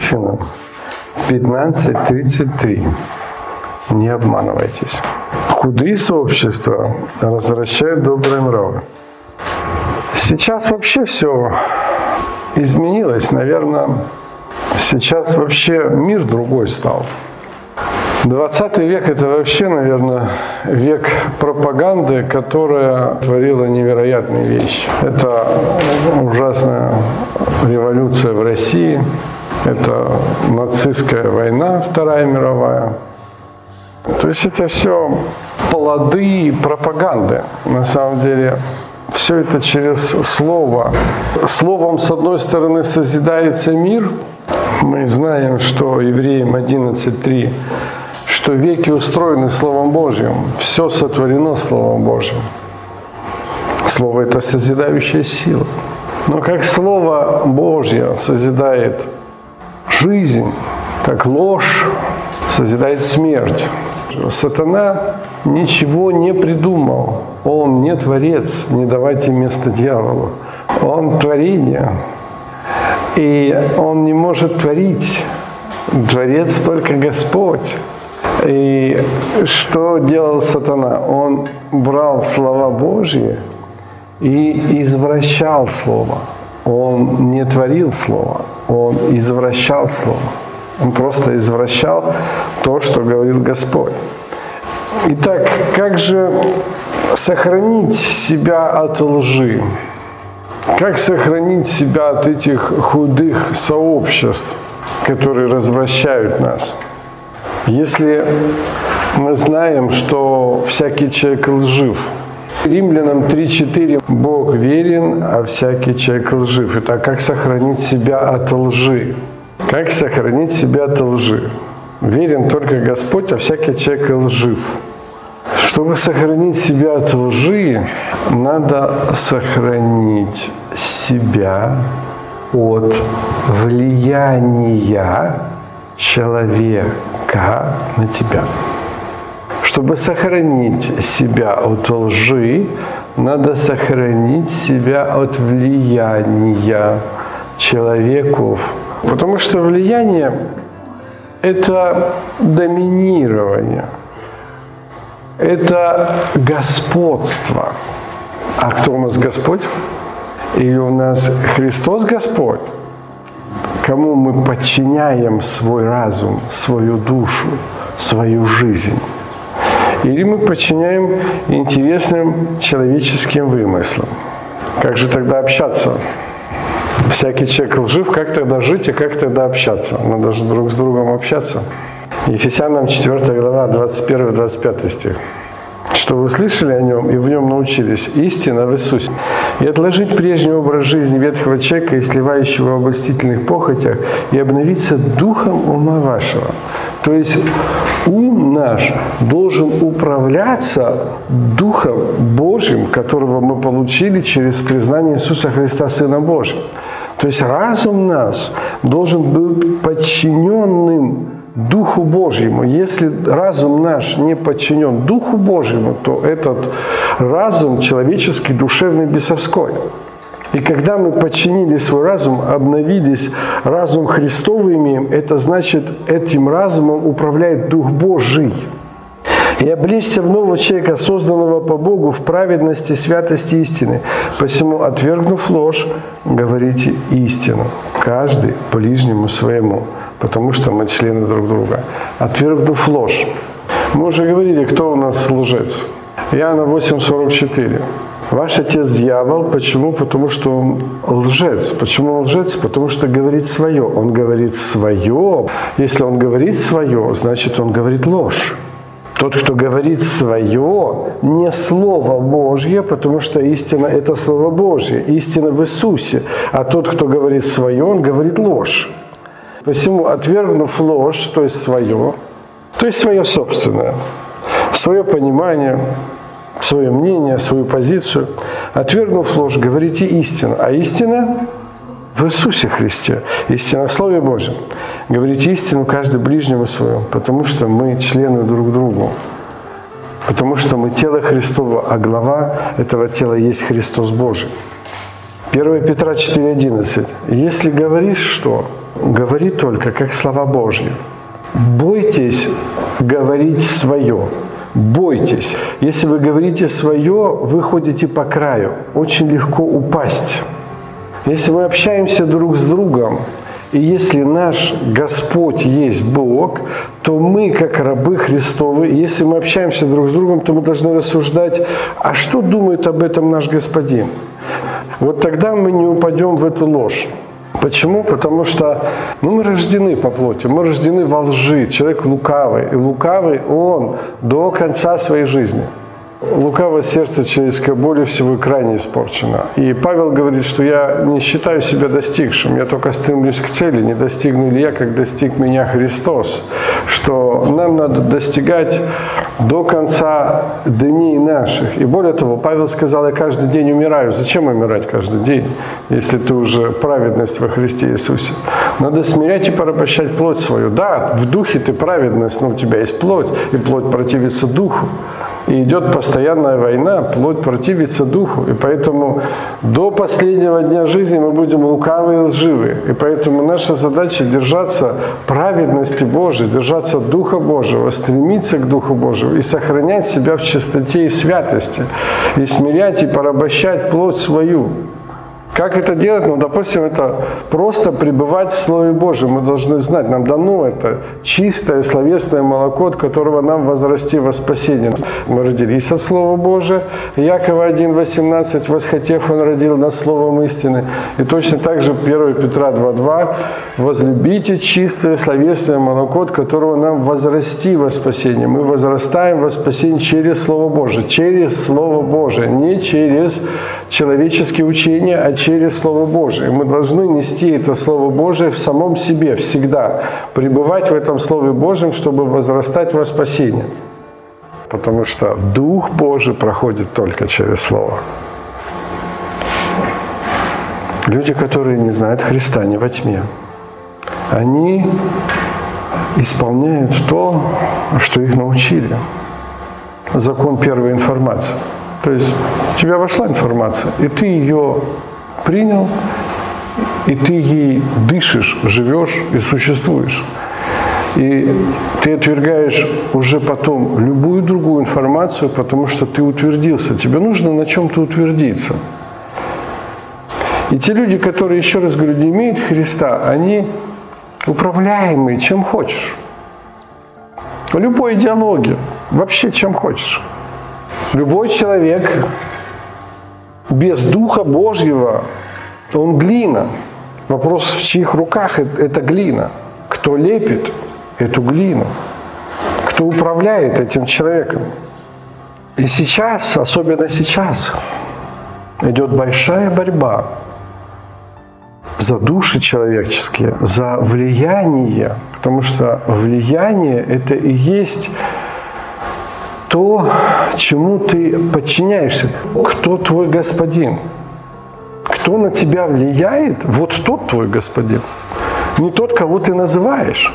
Коринфянам 15.33. Не обманывайтесь. Худые сообщества развращают добрые нравы. Сейчас вообще все изменилось. Наверное, сейчас вообще мир другой стал. 20 век – это вообще, наверное, век пропаганды, которая творила невероятные вещи. Это ужасная революция в России, это нацистская война, Вторая мировая. То есть это все плоды пропаганды. На самом деле все это через слово. Словом, с одной стороны, созидается мир. Мы знаем, что Евреям 11.3 что веки устроены Словом Божьим, все сотворено Словом Божьим. Слово – это созидающая сила. Но как Слово Божье созидает жизнь, как ложь созидает смерть. Сатана ничего не придумал. Он не творец, не давайте место дьяволу. Он творение. И он не может творить. Творец только Господь. И что делал сатана? Он брал слова Божьи и извращал Слово. Он не творил Слово, он извращал Слово. Он просто извращал то, что говорил Господь. Итак, как же сохранить себя от лжи? Как сохранить себя от этих худых сообществ, которые развращают нас? Если мы знаем, что всякий человек лжив, Римлянам 3.4 Бог верен, а всякий человек лжив. Итак, как сохранить себя от лжи? Как сохранить себя от лжи? Верен только Господь, а всякий человек лжив. Чтобы сохранить себя от лжи, надо сохранить себя от влияния человека на тебя. Чтобы сохранить себя от лжи, надо сохранить себя от влияния человеков. Потому что влияние – это доминирование, это господство. А кто у нас Господь? Или у нас Христос Господь? Кому мы подчиняем свой разум, свою душу, свою жизнь? Или мы подчиняем интересным человеческим вымыслам? Как же тогда общаться? Всякий человек лжив, как тогда жить и как тогда общаться? Надо же друг с другом общаться. Ефесянам 4 глава, 21-25 стих. Что вы слышали о нем и в нем научились, истина в Иисусе. И отложить прежний образ жизни ветхого человека и сливающего в обольстительных похотях, и обновиться духом ума вашего. То есть ум наш должен управляться Духом Божьим, которого мы получили через признание Иисуса Христа Сына Божьим. То есть разум нас должен быть подчиненным Духу Божьему. Если разум наш не подчинен Духу Божьему, то этот разум человеческий, душевный, бесовской. И когда мы подчинили свой разум, обновились, разум Христовый это значит, этим разумом управляет Дух Божий. И обличься в нового человека, созданного по Богу в праведности, святости истины. Посему, отвергнув ложь, говорите истину, каждый ближнему своему, потому что мы члены друг друга. Отвергнув ложь. Мы уже говорили, кто у нас лжец. Иоанна 8,44. Ваш отец дьявол. Почему? Потому что он лжец. Почему он лжец? Потому что говорит свое. Он говорит свое. Если он говорит свое, значит он говорит ложь. Тот, кто говорит свое, не Слово Божье, потому что истина – это Слово Божье, истина в Иисусе. А тот, кто говорит свое, он говорит ложь. Посему, отвергнув ложь, то есть свое, то есть свое собственное, свое понимание, свое мнение, свою позицию, отвергнув ложь, говорите истину. А истина в Иисусе Христе, истина в Слове Божьем. Говорите истину каждый ближнему своему, потому что мы члены друг другу. Потому что мы тело Христово, а глава этого тела есть Христос Божий. 1 Петра 4,11. Если говоришь что, говори только как слова Божьи. Бойтесь говорить свое. Бойтесь. Если вы говорите свое, вы ходите по краю. Очень легко упасть. Если мы общаемся друг с другом, и если наш Господь есть Бог, то мы, как рабы Христовы, если мы общаемся друг с другом, то мы должны рассуждать, а что думает об этом наш Господин? Вот тогда мы не упадем в эту ложь. Почему? Потому что ну, мы рождены по плоти, мы рождены во лжи. Человек лукавый. И лукавый он до конца своей жизни – Лукавое сердце человеческое более всего крайне испорчено. И Павел говорит, что я не считаю себя достигшим, я только стремлюсь к цели, не достигну ли я, как достиг меня Христос. Что нам надо достигать до конца дней наших. И более того, Павел сказал, я каждый день умираю. Зачем умирать каждый день, если ты уже праведность во Христе Иисусе? Надо смирять и порабощать плоть свою. Да, в духе ты праведность, но у тебя есть плоть, и плоть противится духу. И идет постоянная война, плоть противится духу. И поэтому до последнего дня жизни мы будем лукавы и лживы. И поэтому наша задача держаться праведности Божией, держаться Духа Божьего, стремиться к Духу Божьему и сохранять себя в чистоте и святости. И смирять и порабощать плоть свою. Как это делать? Ну, допустим, это просто пребывать в Слове Божьем. Мы должны знать, нам дано это чистое словесное молоко, от которого нам возрасти во спасение. Мы родились от Слова Божия. Якова 1.18, восхотев, он родил нас Словом истины. И точно так же 1 Петра 2.2, возлюбите чистое словесное молоко, от которого нам возрасти во спасение. Мы возрастаем во спасение через Слово Божие. Через Слово Божие, не через человеческие учения, а через Слово Божие. Мы должны нести это Слово Божие в самом себе всегда, пребывать в этом Слове Божьем, чтобы возрастать во спасение. Потому что Дух Божий проходит только через Слово. Люди, которые не знают Христа, не во тьме, они исполняют то, что их научили. Закон первой информации. То есть у тебя вошла информация, и ты ее принял, и ты ей дышишь, живешь и существуешь. И ты отвергаешь уже потом любую другую информацию, потому что ты утвердился. Тебе нужно на чем-то утвердиться. И те люди, которые, еще раз говорю, не имеют Христа, они управляемые чем хочешь. Любой идеологии, вообще чем хочешь. Любой человек без Духа Божьего, он глина. Вопрос, в чьих руках эта глина. Кто лепит эту глину? Кто управляет этим человеком? И сейчас, особенно сейчас, идет большая борьба за души человеческие, за влияние, потому что влияние это и есть то, чему ты подчиняешься. Кто твой господин? Кто на тебя влияет? Вот тот твой господин. Не тот, кого ты называешь,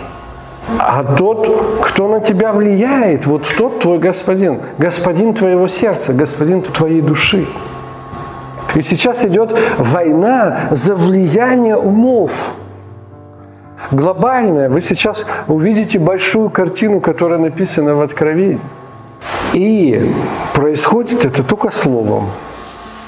а тот, кто на тебя влияет, вот тот твой господин. Господин твоего сердца, господин твоей души. И сейчас идет война за влияние умов. Глобальная. Вы сейчас увидите большую картину, которая написана в Откровении. И происходит это только словом.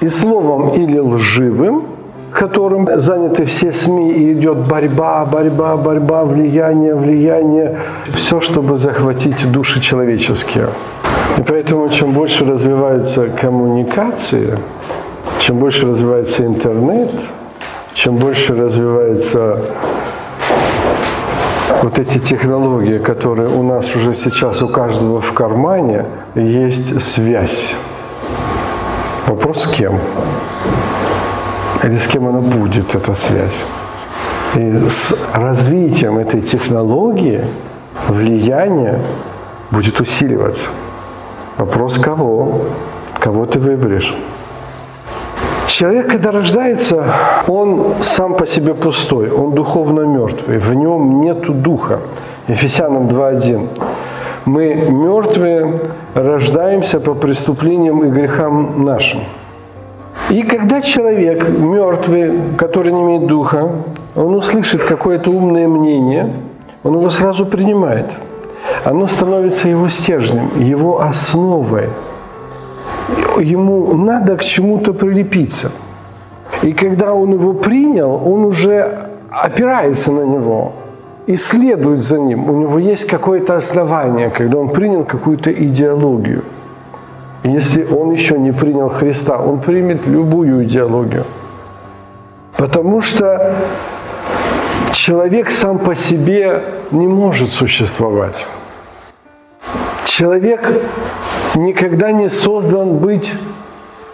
И словом или лживым, которым заняты все СМИ, и идет борьба, борьба, борьба, влияние, влияние, все, чтобы захватить души человеческие. И поэтому, чем больше развиваются коммуникации, чем больше развивается интернет, чем больше развивается вот эти технологии, которые у нас уже сейчас у каждого в кармане, есть связь. Вопрос с кем? Или с кем она будет, эта связь? И с развитием этой технологии влияние будет усиливаться. Вопрос кого? Кого ты выберешь? Человек, когда рождается, он сам по себе пустой, он духовно мертвый, в нем нет духа. Ефесянам 2.1. Мы мертвые рождаемся по преступлениям и грехам нашим. И когда человек мертвый, который не имеет духа, он услышит какое-то умное мнение, он его сразу принимает. Оно становится его стержнем, его основой. Ему надо к чему-то прилепиться. И когда он его принял, он уже опирается на него и следует за ним. У него есть какое-то основание, когда он принял какую-то идеологию – если он еще не принял Христа, он примет любую идеологию. Потому что человек сам по себе не может существовать. Человек никогда не создан быть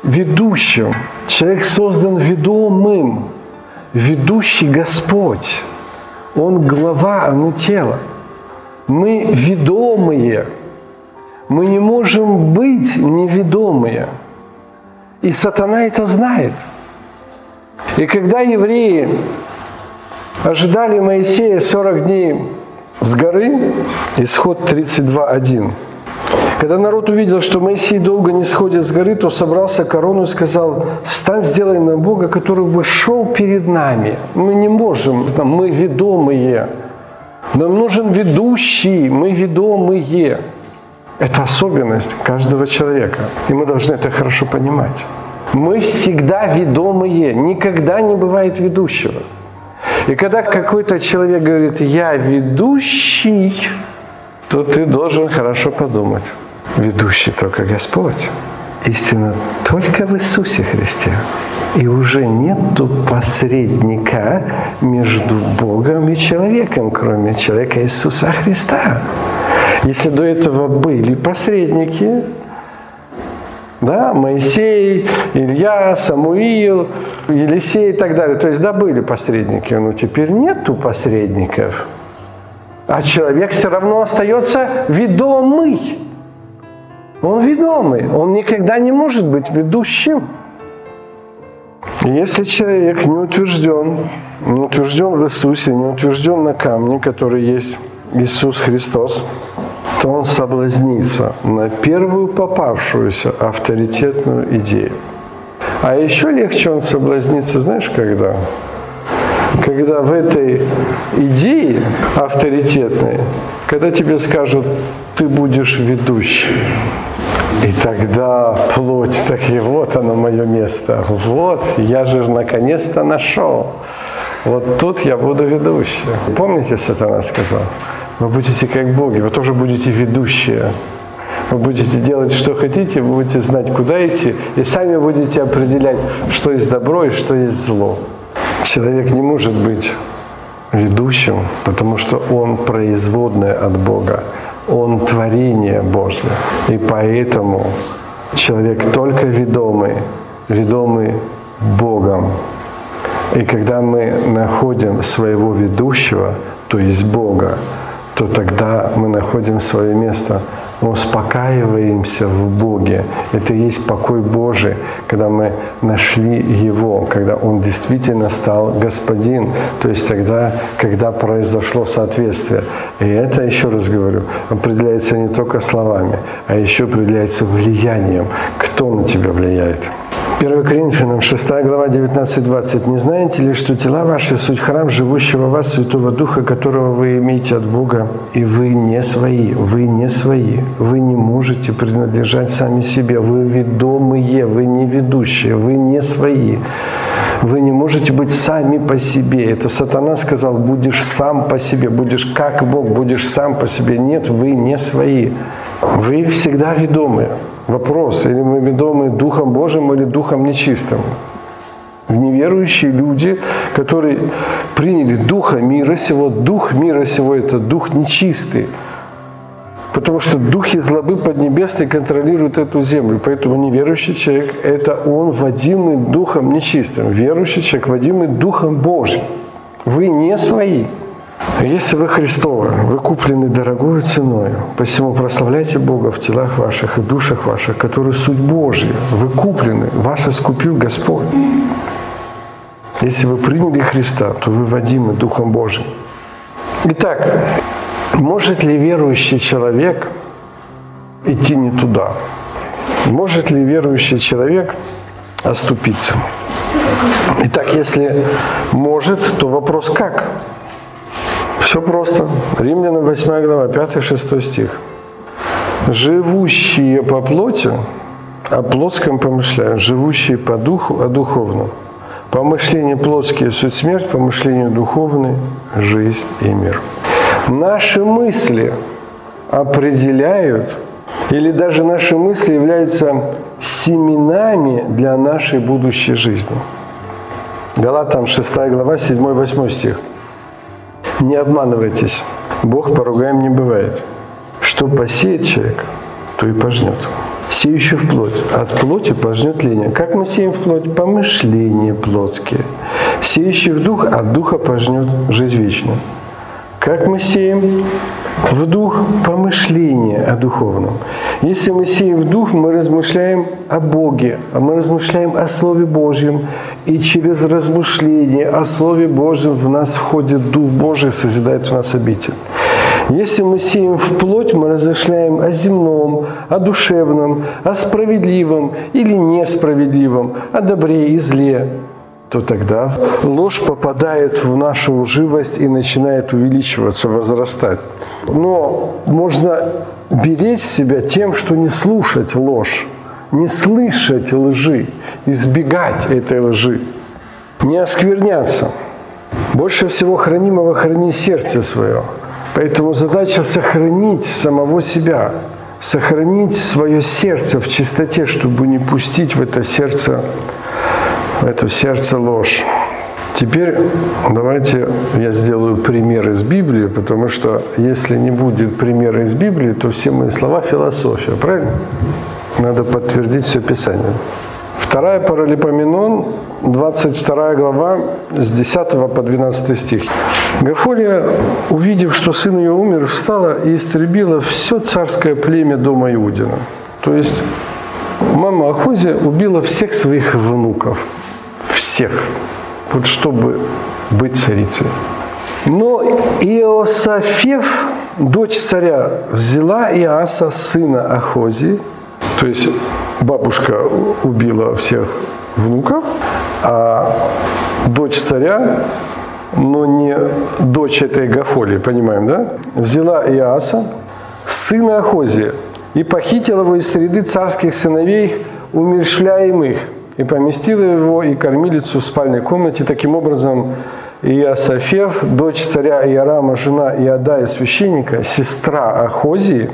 ведущим. Человек создан ведомым. Ведущий Господь. Он глава, а не тело. Мы ведомые – мы не можем быть неведомые. И сатана это знает. И когда евреи ожидали Моисея 40 дней с горы, исход 32.1, когда народ увидел, что Моисей долго не сходит с горы, то собрался корону и сказал, встань, сделай нам Бога, который бы шел перед нами. Мы не можем, мы ведомые. Нам нужен ведущий, мы ведомые. Это особенность каждого человека. И мы должны это хорошо понимать. Мы всегда ведомые, никогда не бывает ведущего. И когда какой-то человек говорит, я ведущий, то ты должен хорошо подумать. Ведущий только Господь. Истина только в Иисусе Христе. И уже нету посредника между Богом и человеком, кроме человека Иисуса Христа. Если до этого были посредники, да, Моисей, Илья, Самуил, Елисей и так далее. То есть, да, были посредники, но теперь нету посредников. А человек все равно остается ведомый. Он ведомый, он никогда не может быть ведущим. Если человек не утвержден, не утвержден в Иисусе, не утвержден на камне, который есть Иисус Христос, то он соблазнится на первую попавшуюся авторитетную идею. А еще легче он соблазнится, знаешь, когда? Когда в этой идее авторитетной, когда тебе скажут, ты будешь ведущим, и тогда плоть, и вот оно мое место. Вот, я же наконец-то нашел. Вот тут я буду ведущим. Помните, Сатана сказал? Вы будете как боги, вы тоже будете ведущие. Вы будете делать, что хотите, вы будете знать, куда идти, и сами будете определять, что есть добро и что есть зло. Человек не может быть ведущим, потому что он производное от Бога. Он творение Божье. И поэтому человек только ведомый, ведомый Богом. И когда мы находим своего ведущего, то есть Бога, то тогда мы находим свое место, успокаиваемся в Боге. Это и есть покой Божий, когда мы нашли Его, когда Он действительно стал Господин, то есть тогда, когда произошло соответствие. И это, еще раз говорю, определяется не только словами, а еще определяется влиянием, кто на тебя влияет. 1 Коринфянам 6 глава 19-20. «Не знаете ли, что тела ваши – суть храм живущего в вас Святого Духа, которого вы имеете от Бога, и вы не свои, вы не свои, вы не можете принадлежать сами себе, вы ведомые, вы не ведущие, вы не свои». Вы не можете быть сами по себе. Это сатана сказал, будешь сам по себе, будешь как Бог, будешь сам по себе. Нет, вы не свои. Вы всегда ведомые. Вопрос, или мы ведомы Духом Божьим или Духом нечистым? Неверующие люди, которые приняли Духа мира сего, Дух мира сего – это Дух нечистый. Потому что духи злобы поднебесные контролируют эту землю. Поэтому неверующий человек – это он, водимый Духом нечистым. Верующий человек, водимый Духом Божьим. Вы не свои. Если вы Христовы, вы куплены дорогою ценою, посему прославляйте Бога в телах ваших и душах ваших, которые суть Божья. Вы куплены, вас искупил Господь. Если вы приняли Христа, то вы водимы Духом Божьим. Итак, может ли верующий человек идти не туда? Может ли верующий человек оступиться? Итак, если может, то вопрос как? Все просто. Римлянам 8 глава, 5-6 стих. «Живущие по плоти, о плотском помышляют, живущие по духу, о духовном. Помышления плотские – суть смерть, помышления духовные – жизнь и мир». Наши мысли определяют, или даже наши мысли являются семенами для нашей будущей жизни. Галатам 6 глава, 7-8 стих – не обманывайтесь. Бог поругаем не бывает. Что посеет человек, то и пожнет. Сеющий в плоть. От плоти пожнет лень. Как мы сеем в плоть? Помышления плотские. Сеющий в дух, от духа пожнет жизнь вечную. Как мы сеем? В дух помышления о духовном. Если мы сеем в дух, мы размышляем о Боге, а мы размышляем о Слове Божьем. И через размышление о Слове Божьем в нас входит Дух Божий, созидает в нас обитель. Если мы сеем в плоть, мы размышляем о земном, о душевном, о справедливом или несправедливом, о добре и зле то тогда ложь попадает в нашу живость и начинает увеличиваться, возрастать. Но можно беречь себя тем, что не слушать ложь, не слышать лжи, избегать этой лжи, не оскверняться. Больше всего хранимого храни сердце свое. Поэтому задача сохранить самого себя, сохранить свое сердце в чистоте, чтобы не пустить в это сердце это в сердце ложь. Теперь давайте я сделаю пример из Библии, потому что если не будет примера из Библии, то все мои слова философия, правильно? Надо подтвердить все Писание. Вторая Паралипоменон, 22 глава, с 10 по 12 стих. Гафолия, увидев, что сын ее умер, встала и истребила все царское племя дома Иудина. То есть мама Ахузия убила всех своих внуков – всех, вот чтобы быть царицей. Но Иосафев, дочь царя, взяла Иаса, сына Ахози, то есть бабушка убила всех внуков, а дочь царя, но не дочь этой Гафолии, понимаем, да? Взяла Иаса, сына Ахозия, и похитила его из среды царских сыновей, умершляемых – и поместила его и кормилицу в спальной комнате. Таким образом, Иосафев, дочь царя Иорама, жена Иодая священника, сестра Ахозии,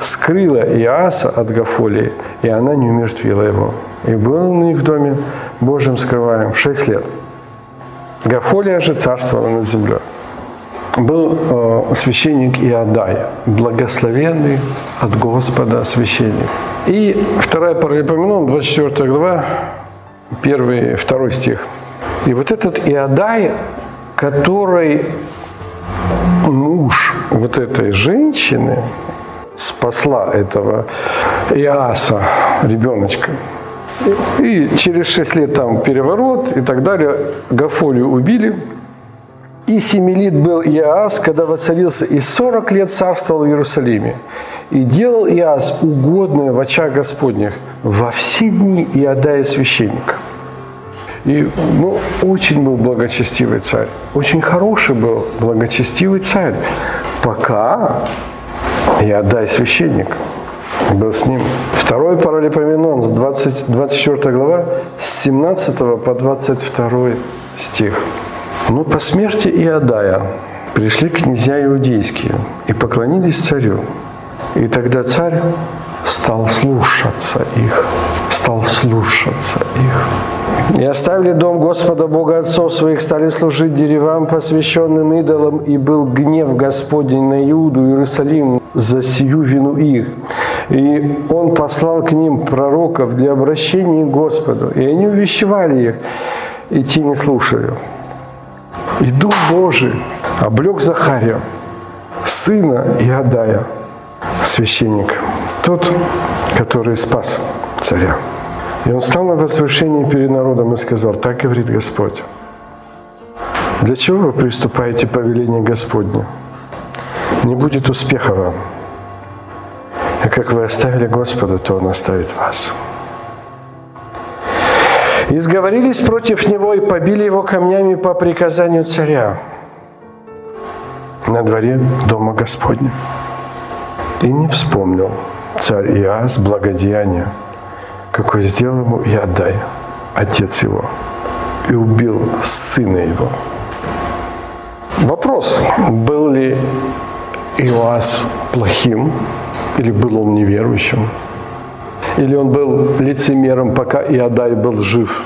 скрыла Иаса от Гафолии, и она не умертвила его. И был у них в доме Божьим скрываем шесть лет. Гафолия же царствовала над землей. Был э, священник Иодай, благословенный от Господа священник. И вторая Паралипоменон, 24 глава, первый, второй стих. И вот этот Иодай, который муж вот этой женщины, спасла этого Иаса, ребеночка. И через шесть лет там переворот и так далее. Гафолию убили. И семилит был Иас, когда воцарился, и сорок лет царствовал в Иерусалиме. И делал Иас угодное в очах Господних во все дни Иодая священника. И ну, очень был благочестивый царь. Очень хороший был благочестивый царь. Пока Иодай священник был с ним. Второй Паралипоменон с 20, 24 глава с 17 по 22 стих. Но по смерти Иодая пришли князья иудейские и поклонились царю. И тогда царь стал слушаться их, стал слушаться их. И оставили дом Господа Бога Отцов своих, стали служить деревам, посвященным идолам, и был гнев Господень на Иуду, Иерусалим, за сию вину их. И он послал к ним пророков для обращения к Господу, и они увещевали их, и те не слушали. И Дух Божий облег Захария, сына Иадая, священника, тот, который спас царя. И он стал на возвышении перед народом и сказал, так говорит Господь. Для чего вы приступаете повеление Господне? Не будет успеха вам. И как вы оставили Господа, то Он оставит вас. И сговорились против него и побили его камнями по приказанию царя на дворе Дома Господня. И не вспомнил царь Иас благодеяния, какой сделал ему Иодай, отец его, и убил сына его. Вопрос, был ли Иоас плохим, или был он неверующим, или он был лицемером, пока Иодай был жив.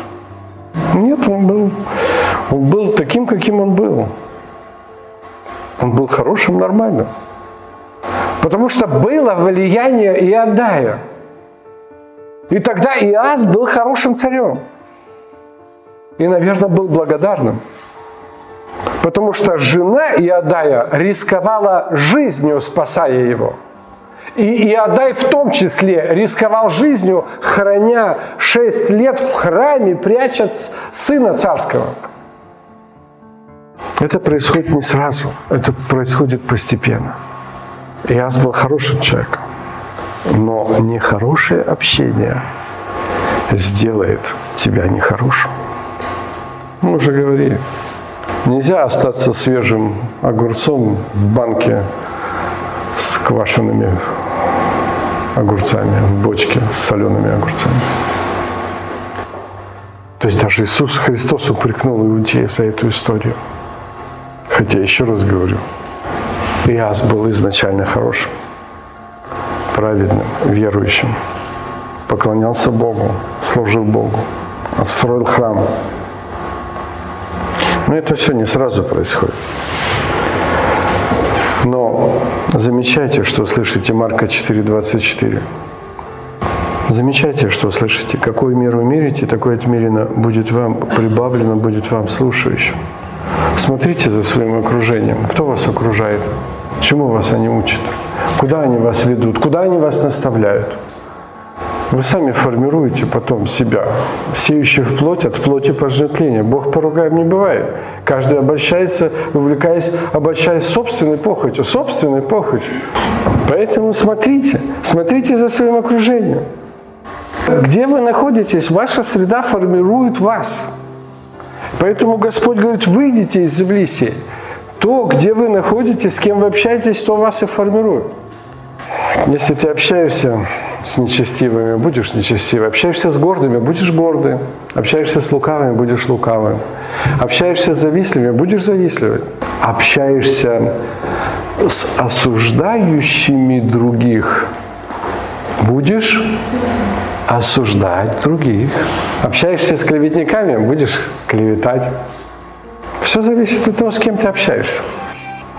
Нет, он был, он был таким, каким он был. Он был хорошим, нормальным. Потому что было влияние Иодая. И тогда Иас был хорошим царем. И, наверное, был благодарным. Потому что жена Иодая рисковала жизнью, спасая его. И Иодай в том числе рисковал жизнью, храня шесть лет в храме, пряча сына царского. Это происходит не сразу, это происходит постепенно. Иас был хорошим человеком, но нехорошее общение сделает тебя нехорошим. Мы уже говорили, нельзя остаться свежим огурцом в банке с квашенными огурцами, в бочке с солеными огурцами. То есть даже Иисус Христос упрекнул иудеев за эту историю. Хотя, еще раз говорю, Иас был изначально хорошим, праведным, верующим, поклонялся Богу, служил Богу, отстроил храм. Но это все не сразу происходит. Но замечайте, что слышите Марка 4,24. Замечайте, что слышите. Какую меру мерите, такое отмерено будет вам, прибавлено будет вам слушающим. Смотрите за своим окружением. Кто вас окружает? Чему вас они учат? Куда они вас ведут? Куда они вас наставляют? Вы сами формируете потом себя. Сеющий в плоть от плоти пожертвления. Бог поругаем не бывает. Каждый обольщается, увлекаясь, обольщаясь собственной похотью, собственной похотью. Поэтому смотрите, смотрите за своим окружением. Где вы находитесь, ваша среда формирует вас. Поэтому Господь говорит, выйдите из земли сей. То, где вы находитесь, с кем вы общаетесь, то вас и формирует. Если ты общаешься с нечестивыми, будешь нечестивым. Общаешься с гордыми, будешь гордым. Общаешься с лукавыми, будешь лукавым. Общаешься с завистливыми, будешь завистливым. Общаешься с осуждающими других, будешь осуждать других. Общаешься с клеветниками, будешь клеветать. Все зависит от того, с кем ты общаешься.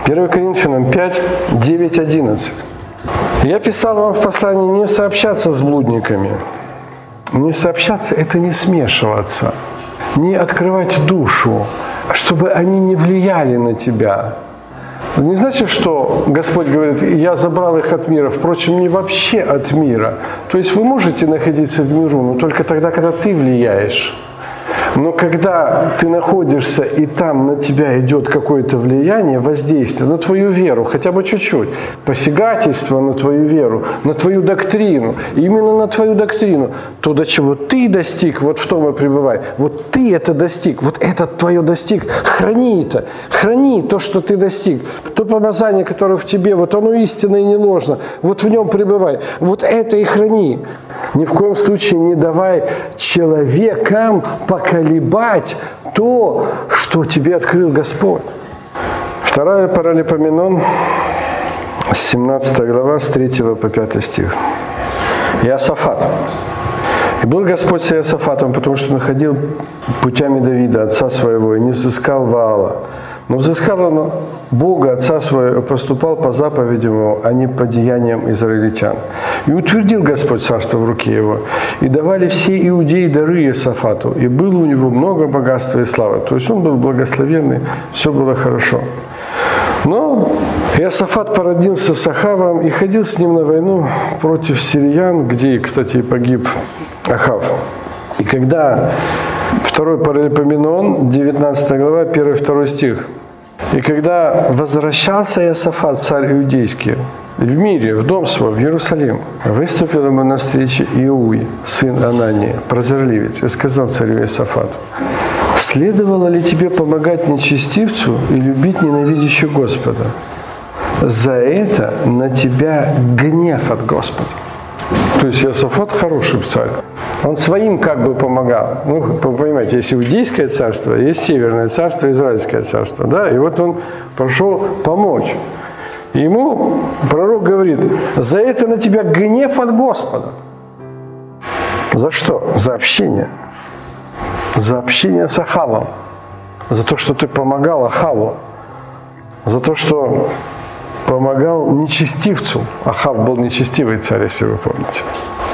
1 Коринфянам 5, 9, 11. Я писал вам в послании не сообщаться с блудниками. Не сообщаться – это не смешиваться. Не открывать душу, чтобы они не влияли на тебя. Не значит, что Господь говорит, я забрал их от мира, впрочем, не вообще от мира. То есть вы можете находиться в миру, но только тогда, когда ты влияешь. Но когда ты находишься и там на тебя идет какое-то влияние, воздействие на твою веру, хотя бы чуть-чуть, посягательство на твою веру, на твою доктрину, именно на твою доктрину, то до чего ты достиг, вот в том и пребывай. Вот ты это достиг, вот это твое достиг. Храни это, храни то, что ты достиг. То помазание, которое в тебе, вот оно истинно и не ложно. Вот в нем пребывай. Вот это и храни. Ни в коем случае не давай человекам поколебать то, что тебе открыл Господь. Вторая Паралипоменон, 17 глава, с 3 по 5 стих. Иосафат. И был Господь с Иосафатом, потому что находил путями Давида, отца своего, и не взыскал Ваала, Но взыскал он Бога, Отца своего, поступал по заповедям его, а не по деяниям израильтян. И утвердил Господь царство в руке его. И давали все иудеи дары Иосафату. И было у него много богатства и славы. То есть он был благословенный, все было хорошо. Но Иосафат породился с Ахавом и ходил с ним на войну против сириян, где, кстати, погиб Ахав. И когда второй Паралипоменон, 19 глава, 1-2 стих. И когда возвращался Иосафат, царь иудейский, в мире, в дом свой, в Иерусалим, выступил ему на встрече Иуй, сын Анании, прозорливец, и сказал царю Иосафату, «Следовало ли тебе помогать нечестивцу и любить ненавидящего Господа? За это на тебя гнев от Господа». То есть Иосафат хороший царь. Он своим как бы помогал. Ну, вы понимаете, есть иудейское царство, есть северное царство, израильское царство. Да? И вот он пошел помочь. Ему пророк говорит, за это на тебя гнев от Господа. За что? За общение. За общение с Ахавом. За то, что ты помогал Ахаву. За то, что помогал нечестивцу. Ахав был нечестивый царь, если вы помните.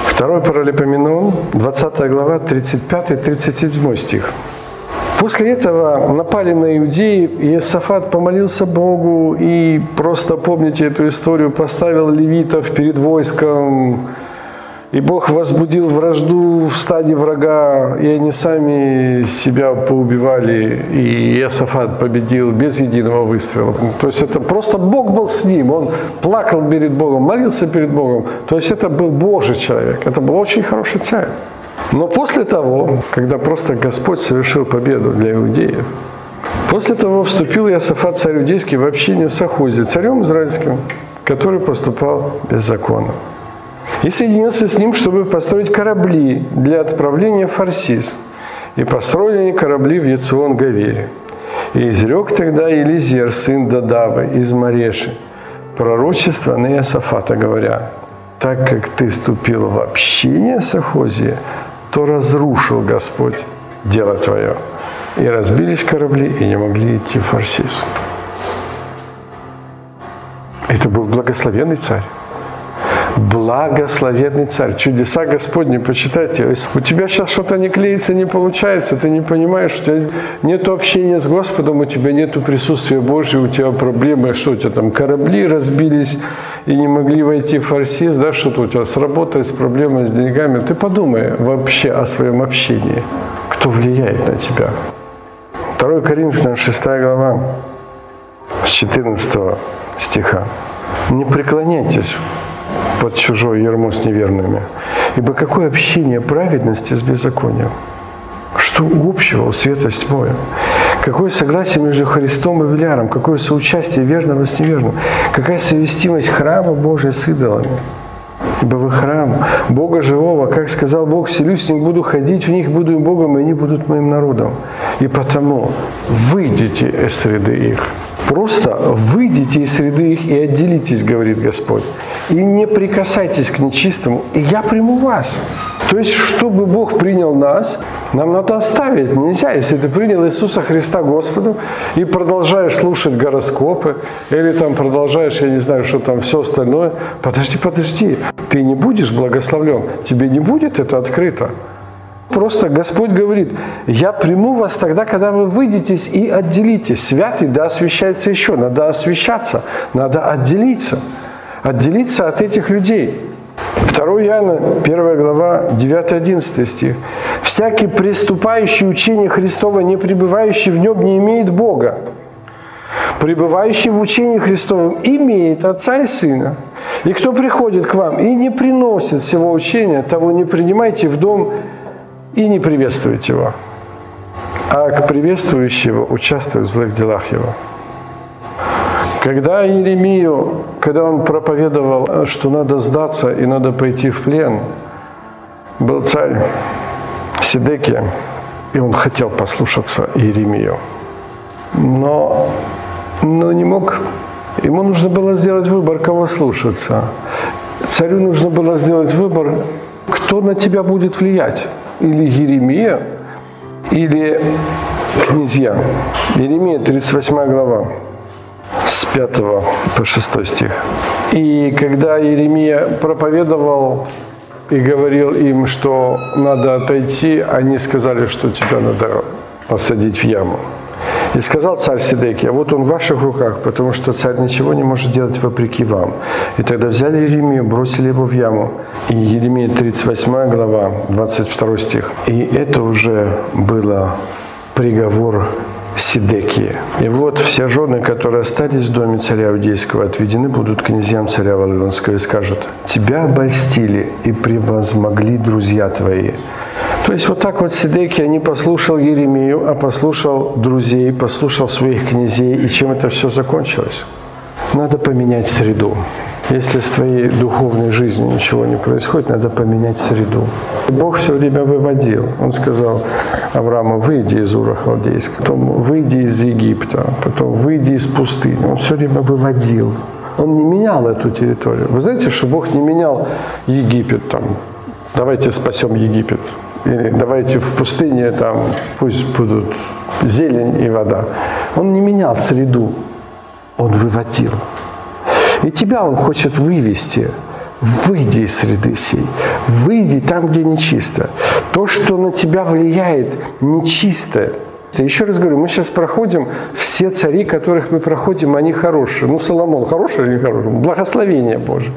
Второй Паралипоменон, 20 глава, 35-37 стих. После этого напали на иудеи, и Иосафат помолился Богу и просто, помните эту историю, поставил левитов перед войском, и Бог возбудил вражду в стаде врага, и они сами себя поубивали, и Иосафат победил без единого выстрела. То есть это просто Бог был с ним, он плакал перед Богом, молился перед Богом. То есть это был Божий человек, это был очень хороший царь. Но после того, когда просто Господь совершил победу для иудеев, после того вступил Иосафат, царь иудейский, в общение с Ахузи, царем израильским, который поступал беззаконно и соединился с ним, чтобы построить корабли для отправления в Фарсис. И построили они корабли в Яцион-Гавере. И изрек тогда Елизер, сын Дадавы, из Мареши, пророчество на Иосафата, говоря, так как ты ступил в общение с Ахозией, то разрушил Господь дело твое. И разбились корабли, и не могли идти в Фарсис. Это был благословенный царь благословенный царь. Чудеса Господни, почитайте. У тебя сейчас что-то не клеится, не получается, ты не понимаешь, у тебя нет общения с Господом, у тебя нет присутствия Божьего, у тебя проблемы, что у тебя там корабли разбились и не могли войти в фарсис, да, что-то у тебя с работой, с проблемой, с деньгами. Ты подумай вообще о своем общении. Кто влияет на тебя? 2 Коринфянам 6 глава с 14 стиха. Не преклоняйтесь под чужое ярмо с неверными. Ибо какое общение праведности с беззаконием? Что общего у света с тьмой? Какое согласие между Христом и Веляром? Какое соучастие верного с неверным? Какая совместимость храма Божия с идолами? Ибо вы храм Бога живого, как сказал Бог, селюсь с них, буду ходить в них, буду им Богом, и они будут моим народом. И потому выйдите из среды их. Просто выйдите из среды их и отделитесь, говорит Господь. И не прикасайтесь к нечистому, и я приму вас. То есть, чтобы Бог принял нас, нам надо оставить. Нельзя, если ты принял Иисуса Христа Господом и продолжаешь слушать гороскопы, или там продолжаешь, я не знаю, что там, все остальное. Подожди, подожди. Ты не будешь благословлен. Тебе не будет это открыто. Просто Господь говорит, я приму вас тогда, когда вы выйдетесь и отделитесь. Святый, да, освящается еще. Надо освящаться, надо отделиться. Отделиться от этих людей. 2 Иоанна, 1 глава, 9-11 стих. «Всякий приступающий учение Христова, не пребывающий в нем, не имеет Бога. Пребывающий в учении Христовом имеет Отца и Сына. И кто приходит к вам и не приносит всего учения, того не принимайте в дом и не приветствуйте его, а к приветствующего участвуют в злых делах его. Когда Еремию, когда он проповедовал, что надо сдаться и надо пойти в плен, был царь Сидекия, и он хотел послушаться Иеремию. Но, но не мог. Ему нужно было сделать выбор, кого слушаться. Царю нужно было сделать выбор, кто на тебя будет влиять или Еремия, или князья. Иеремия, 38 глава, с 5 по 6 стих. И когда Иеремия проповедовал и говорил им, что надо отойти, они сказали, что тебя надо посадить в яму. И сказал царь Сидекия, вот он в ваших руках, потому что царь ничего не может делать вопреки вам. И тогда взяли Еремию, бросили его в яму. И Еремия 38 глава, 22 стих. И это уже было приговор Сидекии. И вот все жены, которые остались в доме царя Иудейского, отведены будут князьям царя Вавилонского и скажут, «Тебя обольстили и превозмогли друзья твои». То есть вот так вот Сидекия не послушал Еремию, а послушал друзей, послушал своих князей. И чем это все закончилось? Надо поменять среду. Если с твоей духовной жизнью ничего не происходит, надо поменять среду. Бог все время выводил. Он сказал Аврааму, выйди из Ура Халдейска, потом выйди из Египта, потом выйди из пустыни. Он все время выводил. Он не менял эту территорию. Вы знаете, что Бог не менял Египет там. Давайте спасем Египет. Или давайте в пустыне там пусть будут зелень и вода. Он не менял среду. Он выводил. И тебя Он хочет вывести. Выйди из среды сей. Выйди там, где нечисто. То, что на тебя влияет, нечистое. Еще раз говорю, мы сейчас проходим, все цари, которых мы проходим, они хорошие. Ну, Соломон хороший или не хороший? Благословение Божие.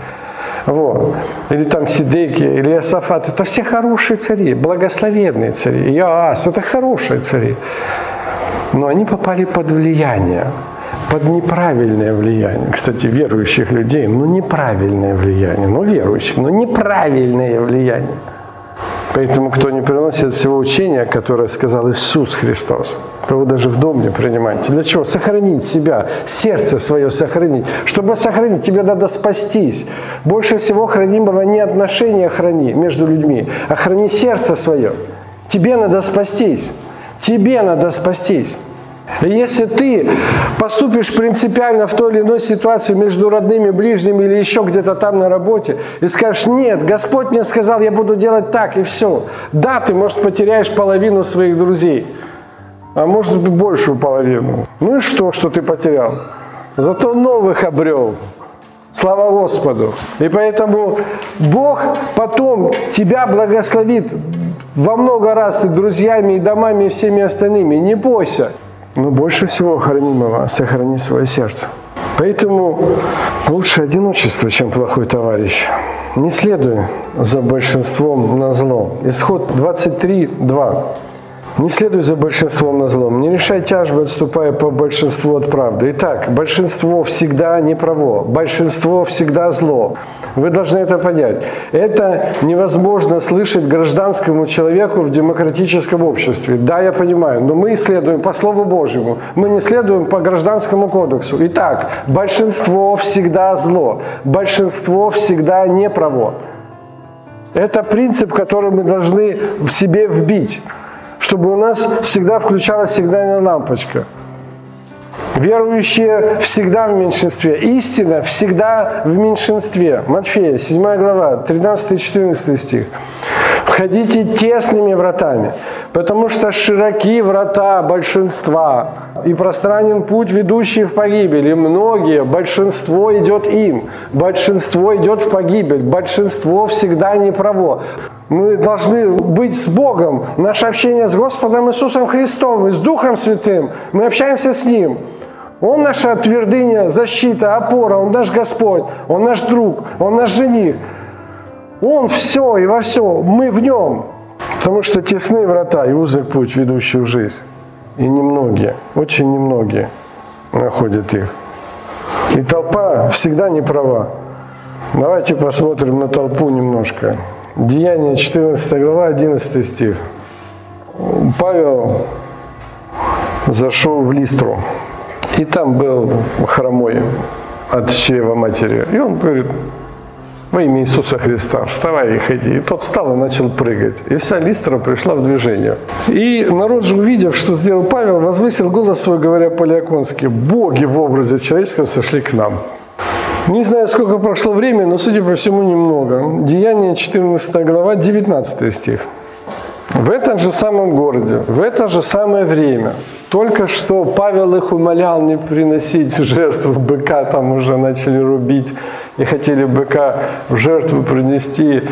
Вот. Или там Сидеки, или Асафат. Это все хорошие цари, благословенные цари. Иоас – это хорошие цари. Но они попали под влияние под неправильное влияние. Кстати, верующих людей, ну неправильное влияние, ну верующих, но неправильное влияние. Поэтому, кто не приносит всего учения, которое сказал Иисус Христос, то вы даже в дом не принимаете. Для чего? Сохранить себя, сердце свое сохранить. Чтобы сохранить, тебе надо спастись. Больше всего хранимого не отношения храни между людьми, а храни сердце свое. Тебе надо спастись. Тебе надо спастись. Если ты поступишь принципиально в той или иной ситуации между родными, ближними или еще где-то там на работе и скажешь, нет, Господь мне сказал, я буду делать так и все. Да, ты, может, потеряешь половину своих друзей, а может быть большую половину. Ну и что, что ты потерял? Зато новых обрел. Слава Господу. И поэтому Бог потом тебя благословит во много раз и друзьями, и домами, и всеми остальными. Не бойся. Но больше всего хранимого сохрани свое сердце. Поэтому лучше одиночество, чем плохой товарищ. Не следуй за большинством на зло. Исход 23, 2. Не следуй за большинством на злом. Не решай тяжбы, отступая по большинству от правды. Итак, большинство всегда неправо. Большинство всегда зло. Вы должны это понять. Это невозможно слышать гражданскому человеку в демократическом обществе. Да, я понимаю, но мы следуем по Слову Божьему. Мы не следуем по гражданскому кодексу. Итак, большинство всегда зло. Большинство всегда неправо. Это принцип, который мы должны в себе вбить чтобы у нас всегда включалась сигнальная лампочка. Верующие всегда в меньшинстве. Истина всегда в меньшинстве. Матфея, 7 глава, 13-14 стих. Входите тесными вратами, потому что широки врата большинства, и пространен путь, ведущий в погибель, и многие, большинство идет им, большинство идет в погибель, большинство всегда неправо. Мы должны быть с Богом. Наше общение с Господом Иисусом Христом и с Духом Святым. Мы общаемся с Ним. Он наша твердыня, защита, опора, Он наш Господь, Он наш друг, Он наш жених. Он все и во всем, мы в Нем. Потому что тесны врата и узок путь, ведущий в жизнь. И немногие, очень немногие находят их. И толпа всегда не права. Давайте посмотрим на толпу немножко. Деяние 14 глава, 11 стих. Павел зашел в Листру, и там был хромой от чрева матери. И он говорит, во имя Иисуса Христа, вставай и ходи. И тот встал и начал прыгать. И вся Листра пришла в движение. И народ же, увидев, что сделал Павел, возвысил голос свой, говоря по-леоконски, «Боги в образе человеческом сошли к нам». Не знаю, сколько прошло времени, но, судя по всему, немного. Деяние 14 глава, 19 стих. В этом же самом городе, в это же самое время, только что Павел их умолял не приносить жертву быка, там уже начали рубить и хотели быка в жертву принести.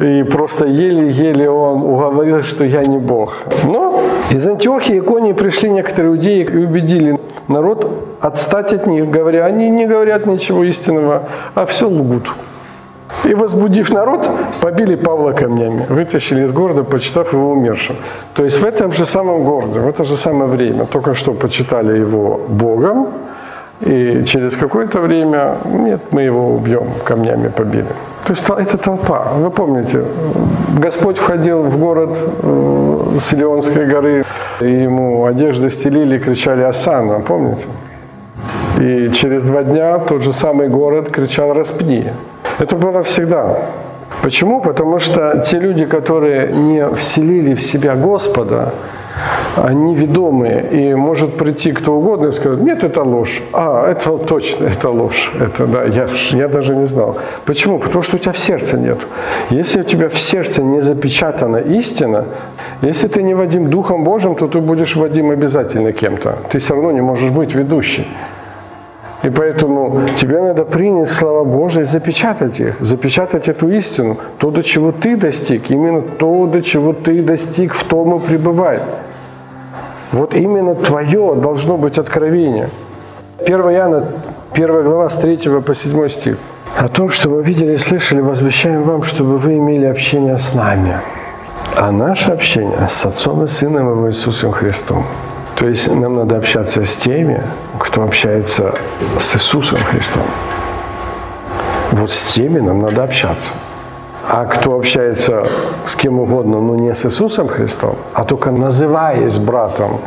И просто еле-еле он уговорил, что я не Бог. Но из Антиохии и Иконии пришли некоторые иудеи и убедили народ отстать от них, говоря, они не говорят ничего истинного, а все лгут. И, возбудив народ, побили Павла камнями, вытащили из города, почитав его умершим. То есть в этом же самом городе, в это же самое время, только что почитали его Богом, и через какое-то время, нет, мы его убьем, камнями побили. То есть это толпа. Вы помните, Господь входил в город э, с Леонской горы, и ему одежды стелили и кричали «Асана», помните? И через два дня тот же самый город кричал «Распни». Это было всегда. Почему? Потому что те люди, которые не вселили в себя Господа, они ведомые, и может прийти кто угодно и сказать, нет, это ложь. А, это точно, это ложь. Это, да, я, я даже не знал. Почему? Потому что у тебя в сердце нет. Если у тебя в сердце не запечатана истина, если ты не Вадим Духом Божьим, то ты будешь Вадим обязательно кем-то. Ты все равно не можешь быть ведущим. И поэтому тебе надо принять слова Божьи и запечатать их, запечатать эту истину. То, до чего ты достиг, именно то, до чего ты достиг, в том и пребывай. Вот именно твое должно быть откровение. 1 Иоанна, 1 глава с 3 по 7 стих. О том, что вы видели и слышали, возвещаем вам, чтобы вы имели общение с нами. А наше общение с Отцом и Сыном Его Иисусом Христом. То есть нам надо общаться с теми, кто общается с Иисусом Христом. Вот с теми нам надо общаться. А кто общается с кем угодно, но не с Иисусом Христом, а только называясь братом,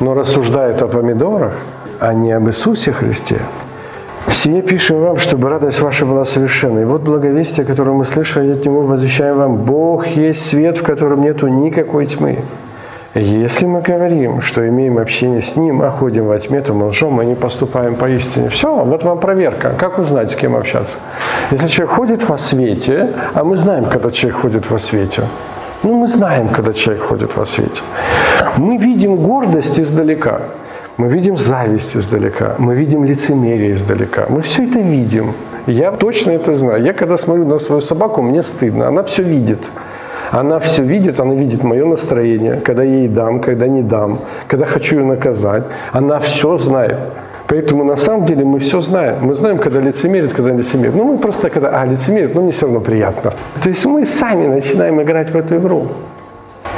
но рассуждает о помидорах, а не об Иисусе Христе, Сие пишем вам, чтобы радость ваша была совершенна. И вот благовестие, которое мы слышали от Него, возвещаем вам. Бог есть свет, в котором нету никакой тьмы. Если мы говорим, что имеем общение с Ним, а ходим во тьме, то мы лжем, мы не поступаем по истине. Все, вот вам проверка. Как узнать, с кем общаться? Если человек ходит во свете, а мы знаем, когда человек ходит во свете, ну, мы знаем, когда человек ходит во свете. Мы видим гордость издалека. Мы видим зависть издалека. Мы видим лицемерие издалека. Мы все это видим. Я точно это знаю. Я когда смотрю на свою собаку, мне стыдно. Она все видит. Она все видит, она видит мое настроение, когда я ей дам, когда не дам, когда хочу ее наказать. Она все знает. Поэтому на самом деле мы все знаем. Мы знаем, когда лицемерит, когда лицемерит. Ну, мы просто когда, а, лицемерит, но мне все равно приятно. То есть мы сами начинаем играть в эту игру.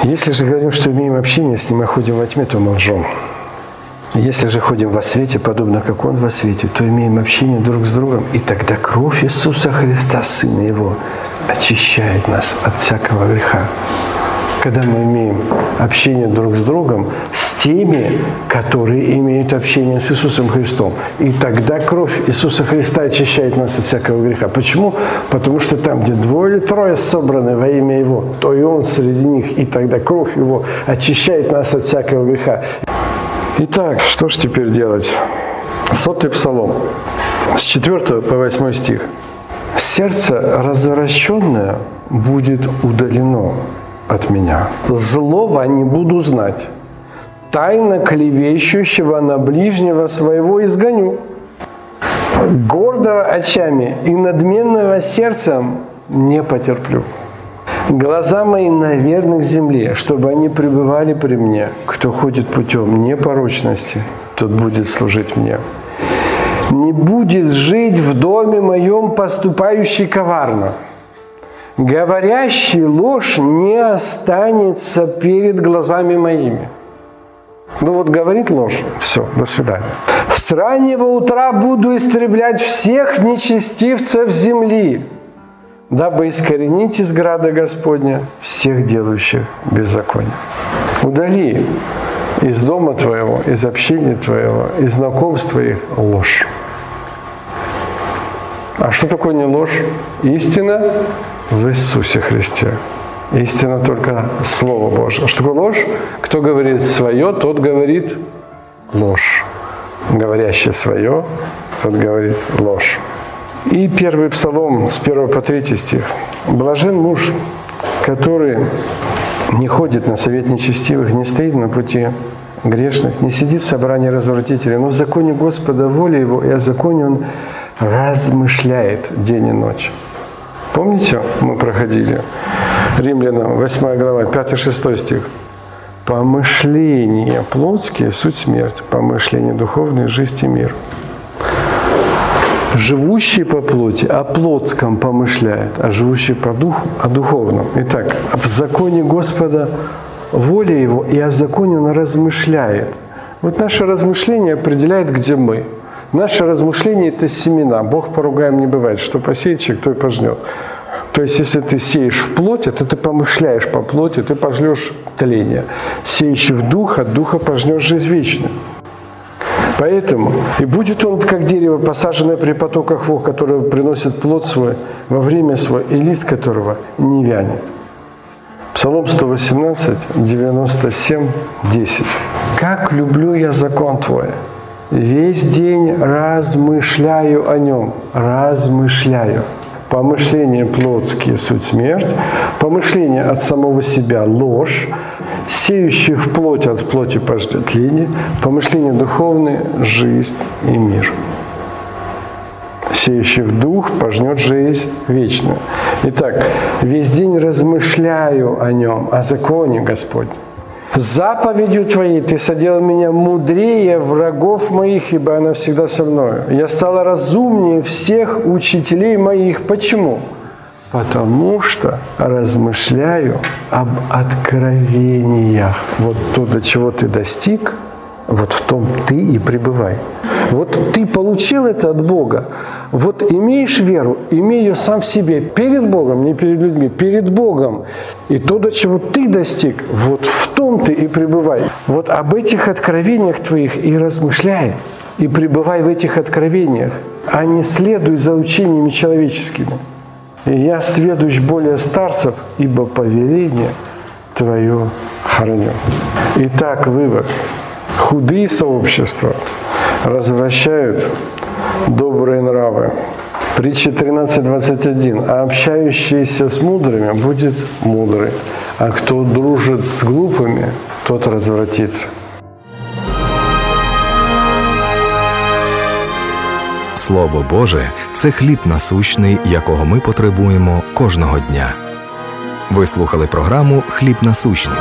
Если же говорим, что имеем общение с ним, а ходим во тьме, то мы лжем. Если же ходим во свете, подобно как Он во свете, то имеем общение друг с другом, и тогда кровь Иисуса Христа, Сына Его, очищает нас от всякого греха. Когда мы имеем общение друг с другом, с теми, которые имеют общение с Иисусом Христом. И тогда кровь Иисуса Христа очищает нас от всякого греха. Почему? Потому что там, где двое или трое собраны во имя Его, то и Он среди них. И тогда кровь Его очищает нас от всякого греха. Итак, что же теперь делать? Сотый псалом, с 4 по 8 стих. «Сердце развращенное будет удалено от меня. Злого не буду знать. Тайно клевещущего на ближнего своего изгоню. Гордого очами и надменного сердцем не потерплю. Глаза мои на верных земле, чтобы они пребывали при мне. Кто ходит путем непорочности, тот будет служить мне. Не будет жить в доме моем поступающий коварно. Говорящий ложь не останется перед глазами моими. Ну вот говорит ложь, все, до свидания. С раннего утра буду истреблять всех нечестивцев земли, дабы искоренить из града Господня всех делающих беззаконие. Удали из дома твоего, из общения твоего, из знакомств твоих ложь. А что такое не ложь? Истина в Иисусе Христе. Истина только Слово Божье. Что такое ложь? Кто говорит свое, тот говорит ложь. Говорящий свое, тот говорит ложь. И первый псалом с 1 по 3 стих. «Блажен муж, который не ходит на совет нечестивых, не стоит на пути грешных, не сидит в собрании развратителей, но в законе Господа воля его, и о законе он размышляет день и ночь. Помните, мы проходили Римлянам 8 глава, 5-6 стих. Помышления плотские – суть смерть, помышления духовные – жизнь и мир. Живущий по плоти о плотском помышляет, а живущий по духу – о духовном. Итак, в законе Господа воля Его, и о законе Он размышляет. Вот наше размышление определяет, где мы. Наше размышление – это семена. Бог поругаем не бывает. Что посеет человек, то и пожнет. То есть, если ты сеешь в плоти, то ты помышляешь по плоти, ты пожнешь тление. Сеющий в дух, от духа пожнешь жизнь вечную. Поэтому, и будет он как дерево, посаженное при потоках вод, которое приносит плод свой во время свой, и лист которого не вянет. Псалом 118, 97, 10. «Как люблю я закон Твой! Весь день размышляю о нем, размышляю. Помышления плотские – суть смерть, помышления от самого себя – ложь, сеющие в плоть от плоти пождет тление, помышления духовные – жизнь и мир. Сеющий в дух пожнет жизнь вечную. Итак, весь день размышляю о нем, о законе Господнем. Заповедью Твоей Ты соделал меня мудрее врагов моих, ибо она всегда со мною. Я стала разумнее всех учителей моих. Почему? Потому что размышляю об откровениях. Вот то, до чего ты достиг, вот в том ты и пребывай. Вот ты получил это от Бога. Вот имеешь веру, имей ее сам в себе, перед Богом, не перед людьми, перед Богом. И то, до чего ты достиг, вот в том ты и пребывай. Вот об этих откровениях твоих и размышляй, и пребывай в этих откровениях, а не следуй за учениями человеческими. И я сведущ более старцев, ибо повеление твое храню. Итак, вывод. Худые сообщества развращают добрые нравы. Притча 13.21. А общающийся с мудрыми будет мудрый, а кто дружит с глупыми, тот развратится. Слово Боже це хліб насущний, якого ми потребуємо кожного дня. Ви слухали програму Хліб насущний.